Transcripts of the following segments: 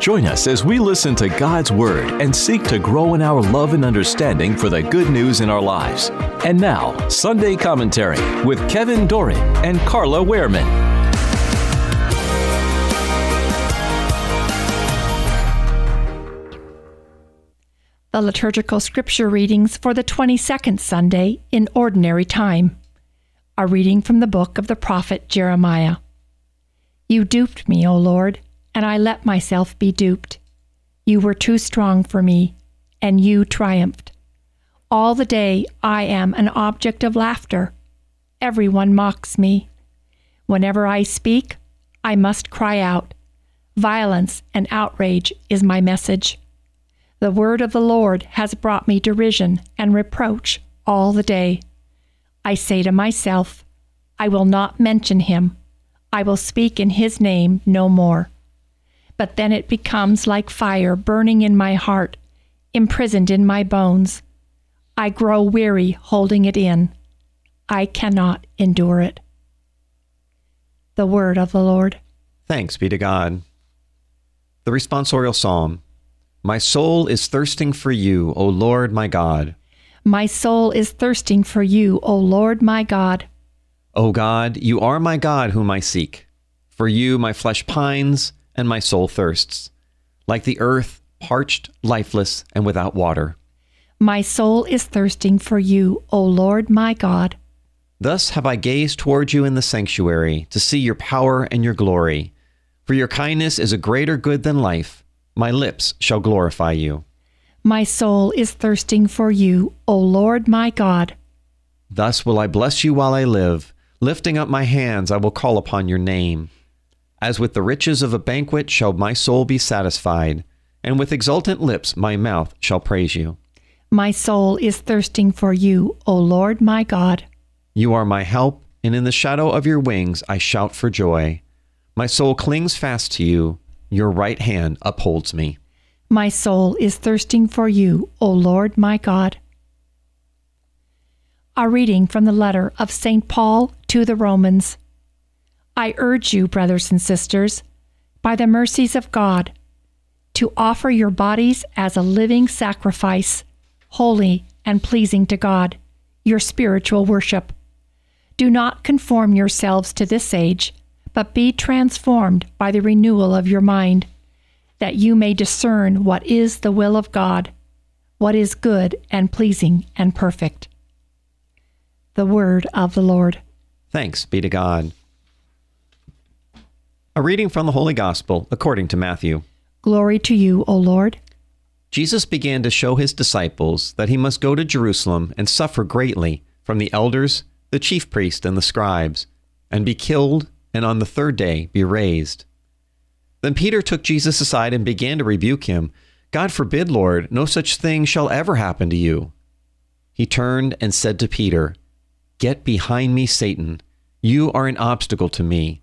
Join us as we listen to God's Word and seek to grow in our love and understanding for the good news in our lives. And now, Sunday Commentary with Kevin Doran and Carla Wehrman. The liturgical scripture readings for the 22nd Sunday in Ordinary Time. A reading from the book of the prophet Jeremiah. You duped me, O Lord, and I let myself be duped. You were too strong for me, and you triumphed. All the day I am an object of laughter. Everyone mocks me. Whenever I speak, I must cry out. Violence and outrage is my message. The word of the Lord has brought me derision and reproach all the day. I say to myself, I will not mention him. I will speak in his name no more. But then it becomes like fire burning in my heart, imprisoned in my bones. I grow weary holding it in. I cannot endure it. The word of the Lord. Thanks be to God. The responsorial psalm My soul is thirsting for you, O Lord my God. My soul is thirsting for you, O Lord my God. O God, you are my God whom I seek. For you my flesh pines and my soul thirsts, like the earth, parched, lifeless, and without water. My soul is thirsting for you, O Lord my God. Thus have I gazed toward you in the sanctuary to see your power and your glory. For your kindness is a greater good than life. My lips shall glorify you. My soul is thirsting for you, O Lord my God. Thus will I bless you while I live. Lifting up my hands, I will call upon your name. As with the riches of a banquet shall my soul be satisfied, and with exultant lips my mouth shall praise you. My soul is thirsting for you, O Lord my God. You are my help, and in the shadow of your wings I shout for joy. My soul clings fast to you, your right hand upholds me. My soul is thirsting for you, O Lord my God. A reading from the letter of St. Paul to the Romans. I urge you, brothers and sisters, by the mercies of God, to offer your bodies as a living sacrifice, holy and pleasing to God, your spiritual worship. Do not conform yourselves to this age, but be transformed by the renewal of your mind, that you may discern what is the will of God, what is good and pleasing and perfect. The word of the Lord. Thanks be to God. A reading from the Holy Gospel according to Matthew. Glory to you, O Lord. Jesus began to show his disciples that he must go to Jerusalem and suffer greatly from the elders, the chief priests, and the scribes, and be killed, and on the third day be raised. Then Peter took Jesus aside and began to rebuke him. God forbid, Lord, no such thing shall ever happen to you. He turned and said to Peter, Get behind me, Satan. You are an obstacle to me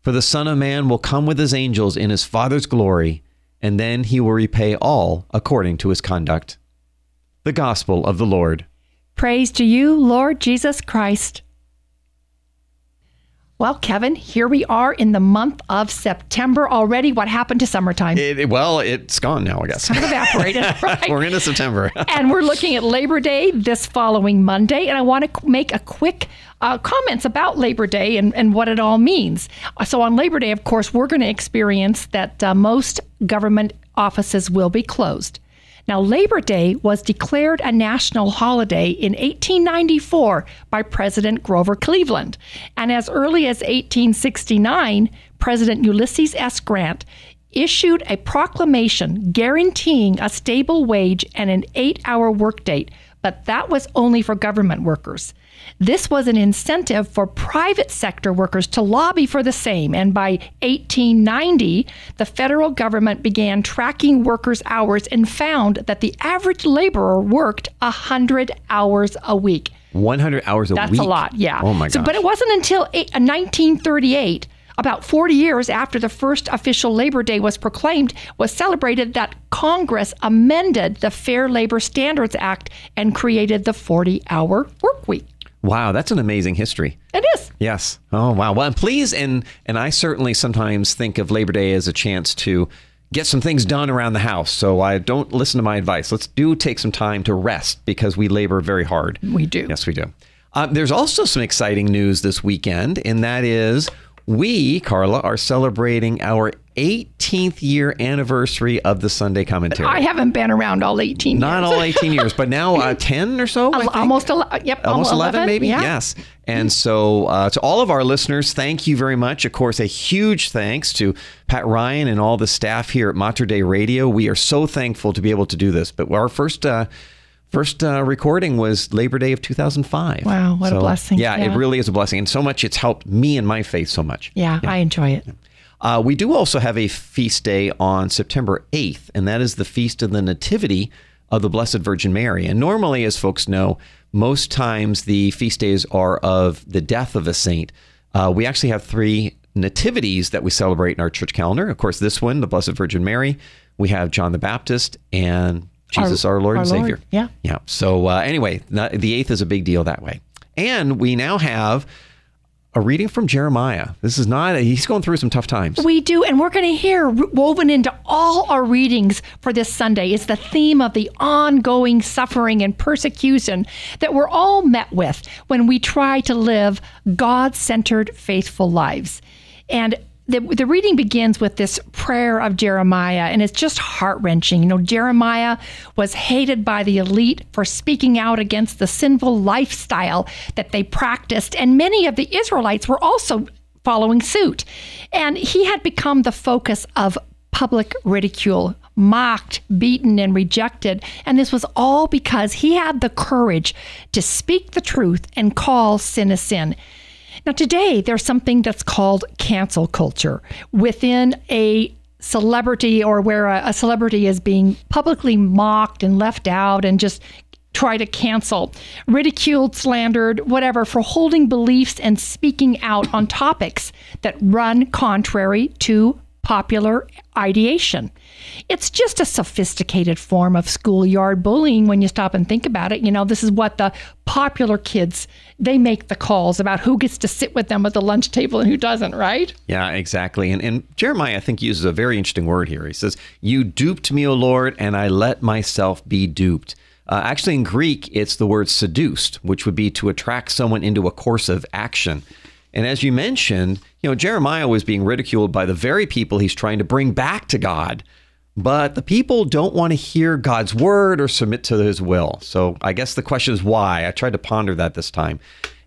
For the Son of Man will come with his angels in his Father's glory, and then he will repay all according to his conduct. The Gospel of the Lord. Praise to you, Lord Jesus Christ. Well, Kevin, here we are in the month of September already. What happened to summertime? It, well, it's gone now, I guess. Kind of evaporated, right? we're into September. and we're looking at Labor Day this following Monday. And I want to make a quick uh, comments about Labor Day and, and what it all means. So, on Labor Day, of course, we're going to experience that uh, most government offices will be closed. Now, Labor Day was declared a national holiday in 1894 by President Grover Cleveland. And as early as 1869, President Ulysses S. Grant issued a proclamation guaranteeing a stable wage and an eight hour workday, but that was only for government workers. This was an incentive for private sector workers to lobby for the same. And by 1890, the federal government began tracking workers' hours and found that the average laborer worked 100 hours a week. 100 hours a That's week. That's a lot, yeah. Oh my so. But it wasn't until uh, 1938, about 40 years after the first official Labor Day was proclaimed, was celebrated that Congress amended the Fair Labor Standards Act and created the 40-hour work week. Wow, that's an amazing history. It is. Yes. Oh wow. Well, and please, and and I certainly sometimes think of Labor Day as a chance to get some things done around the house. So I don't listen to my advice. Let's do take some time to rest because we labor very hard. We do. Yes, we do. Uh, there's also some exciting news this weekend, and that is we, Carla, are celebrating our 18th year anniversary of the Sunday commentary. I haven't been around all 18 Not years. all 18 years, but now uh, 10 or so. Almost, ele- yep, almost 11, maybe Yeah. yes and so uh, to all of our listeners thank you very much of course a huge thanks to pat ryan and all the staff here at mater dei radio we are so thankful to be able to do this but our first uh, First uh, recording was Labor Day of 2005. Wow, what a blessing. Yeah, Yeah. it really is a blessing. And so much it's helped me and my faith so much. Yeah, I enjoy it. Uh, we do also have a feast day on September 8th, and that is the Feast of the Nativity of the Blessed Virgin Mary. And normally, as folks know, most times the feast days are of the death of a saint. Uh, we actually have three nativities that we celebrate in our church calendar. Of course, this one, the Blessed Virgin Mary. We have John the Baptist and Jesus, our, Lord our and Lord, Savior. yeah. Yeah. So uh, anyway, not- the eighth is a big deal that way. And we now have a reading from Jeremiah. This is not, he's going through some tough times. We do, and we're going to hear woven into all our readings for this Sunday is the theme of the ongoing suffering and persecution that we're all met with when we try to live God centered, faithful lives. And the, the reading begins with this prayer of Jeremiah, and it's just heart wrenching. You know, Jeremiah was hated by the elite for speaking out against the sinful lifestyle that they practiced, and many of the Israelites were also following suit. And he had become the focus of public ridicule, mocked, beaten, and rejected. And this was all because he had the courage to speak the truth and call sin a sin. Now, today, there's something that's called cancel culture. Within a celebrity or where a, a celebrity is being publicly mocked and left out and just try to cancel, ridiculed, slandered, whatever, for holding beliefs and speaking out on topics that run contrary to popular ideation. It's just a sophisticated form of schoolyard bullying when you stop and think about it. You know, this is what the popular kids they make the calls about who gets to sit with them at the lunch table and who doesn't, right? Yeah, exactly. And, and Jeremiah, I think, uses a very interesting word here. He says, You duped me, O Lord, and I let myself be duped. Uh, actually, in Greek, it's the word seduced, which would be to attract someone into a course of action. And as you mentioned, you know, Jeremiah was being ridiculed by the very people he's trying to bring back to God. But the people don't want to hear God's word or submit to his will. So I guess the question is why. I tried to ponder that this time.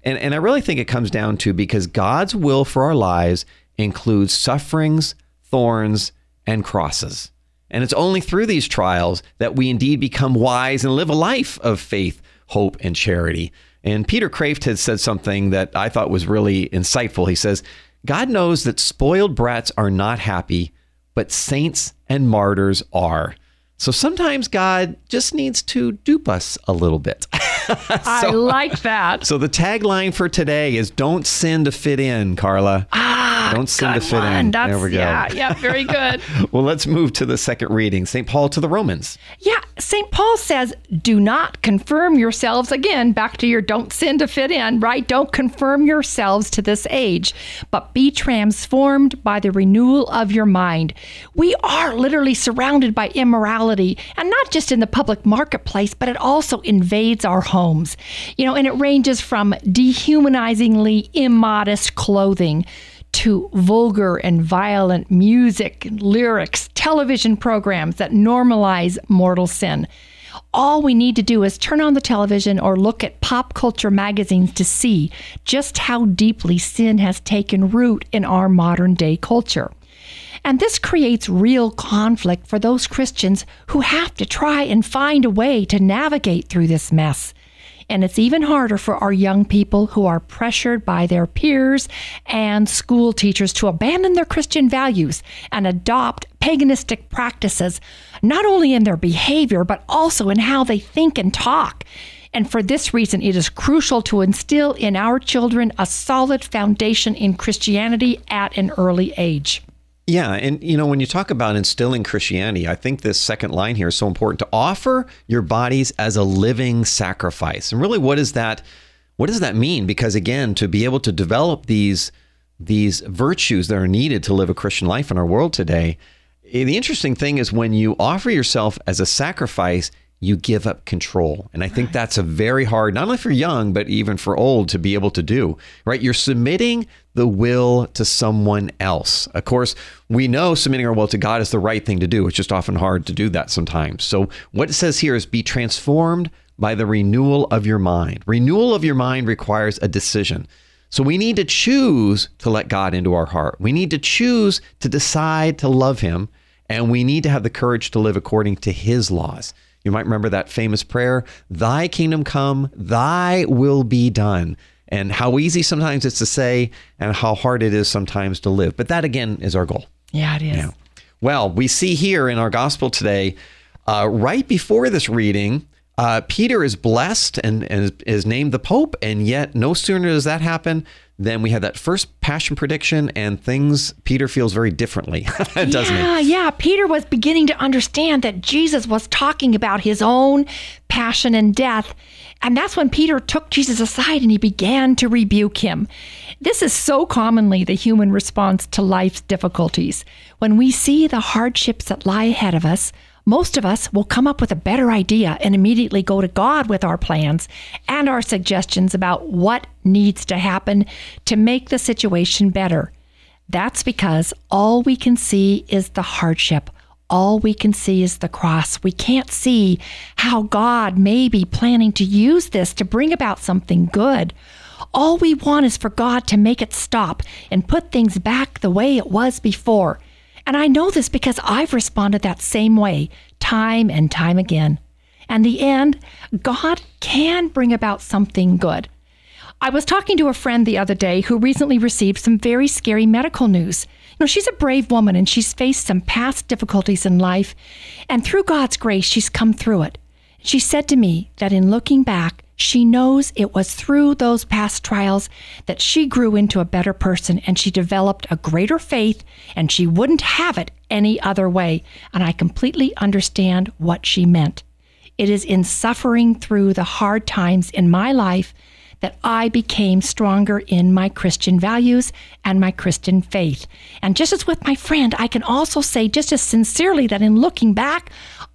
And, and I really think it comes down to because God's will for our lives includes sufferings, thorns, and crosses. And it's only through these trials that we indeed become wise and live a life of faith, hope, and charity. And Peter Kreeft had said something that I thought was really insightful. He says, God knows that spoiled brats are not happy, but saints and martyrs are. So sometimes God just needs to dupe us a little bit. I like that. So the tagline for today is "Don't sin to fit in," Carla. Ah, don't sin to fit one. in. That's, there we go. Yeah, yeah, very good. Well, let's move to the second reading. St. Paul to the Romans. Yeah, St. Paul says, do not confirm yourselves again, back to your don't sin to fit in, right? Don't confirm yourselves to this age, but be transformed by the renewal of your mind. We are literally surrounded by immorality, and not just in the public marketplace, but it also invades our homes. You know, and it ranges from dehumanizingly immodest clothing to vulgar and violent music, lyrics, television programs that normalize mortal sin. All we need to do is turn on the television or look at pop culture magazines to see just how deeply sin has taken root in our modern day culture. And this creates real conflict for those Christians who have to try and find a way to navigate through this mess. And it's even harder for our young people who are pressured by their peers and school teachers to abandon their Christian values and adopt paganistic practices, not only in their behavior, but also in how they think and talk. And for this reason, it is crucial to instill in our children a solid foundation in Christianity at an early age. Yeah, and you know when you talk about instilling Christianity, I think this second line here is so important to offer your bodies as a living sacrifice. And really what is that what does that mean? Because again, to be able to develop these these virtues that are needed to live a Christian life in our world today, eh, the interesting thing is when you offer yourself as a sacrifice, you give up control. And I think that's a very hard, not only for young, but even for old to be able to do, right? You're submitting the will to someone else. Of course, we know submitting our will to God is the right thing to do. It's just often hard to do that sometimes. So, what it says here is be transformed by the renewal of your mind. Renewal of your mind requires a decision. So, we need to choose to let God into our heart. We need to choose to decide to love Him, and we need to have the courage to live according to His laws. You might remember that famous prayer, Thy kingdom come, Thy will be done. And how easy sometimes it's to say and how hard it is sometimes to live. But that again is our goal. Yeah, it is. Yeah. Well, we see here in our gospel today, uh, right before this reading, uh, Peter is blessed and, and is named the Pope. And yet, no sooner does that happen than we have that first passion prediction, and things Peter feels very differently, doesn't yeah, he? Yeah, Peter was beginning to understand that Jesus was talking about his own passion and death. And that's when Peter took Jesus aside and he began to rebuke him. This is so commonly the human response to life's difficulties. When we see the hardships that lie ahead of us, most of us will come up with a better idea and immediately go to God with our plans and our suggestions about what needs to happen to make the situation better. That's because all we can see is the hardship. All we can see is the cross. We can't see how God may be planning to use this to bring about something good. All we want is for God to make it stop and put things back the way it was before. And I know this because I've responded that same way time and time again. And the end, God can bring about something good. I was talking to a friend the other day who recently received some very scary medical news. You know, she's a brave woman and she's faced some past difficulties in life, and through God's grace, she's come through it. She said to me that in looking back, she knows it was through those past trials that she grew into a better person and she developed a greater faith, and she wouldn't have it any other way. And I completely understand what she meant. It is in suffering through the hard times in my life that I became stronger in my Christian values and my Christian faith. And just as with my friend, I can also say just as sincerely that in looking back,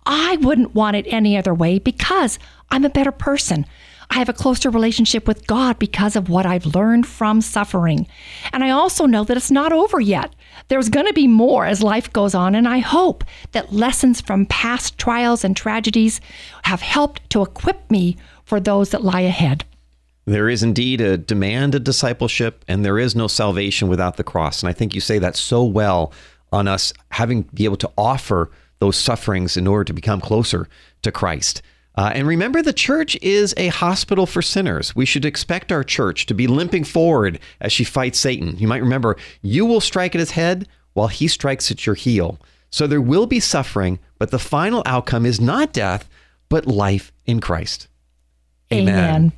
I wouldn't want it any other way because I'm a better person. I have a closer relationship with God because of what I've learned from suffering. And I also know that it's not over yet. There's going to be more as life goes on, and I hope that lessons from past trials and tragedies have helped to equip me for those that lie ahead. There is indeed a demand of discipleship, and there is no salvation without the cross. And I think you say that so well on us having be able to offer those sufferings in order to become closer to Christ. Uh, and remember, the church is a hospital for sinners. We should expect our church to be limping forward as she fights Satan. You might remember, you will strike at his head while he strikes at your heel. So there will be suffering, but the final outcome is not death, but life in Christ. Amen.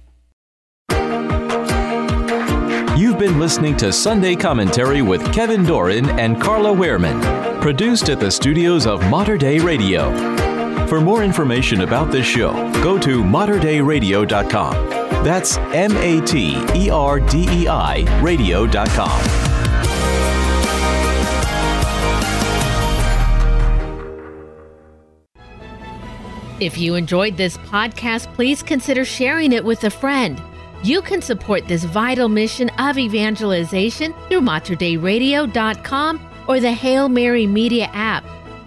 Amen. You've been listening to Sunday Commentary with Kevin Doran and Carla Wehrman, produced at the studios of Mater Dei Radio. For more information about this show, go to materdeiradio.com. That's M A T E R D E I radio.com. If you enjoyed this podcast, please consider sharing it with a friend. You can support this vital mission of evangelization through materdeiradio.com or the Hail Mary Media app.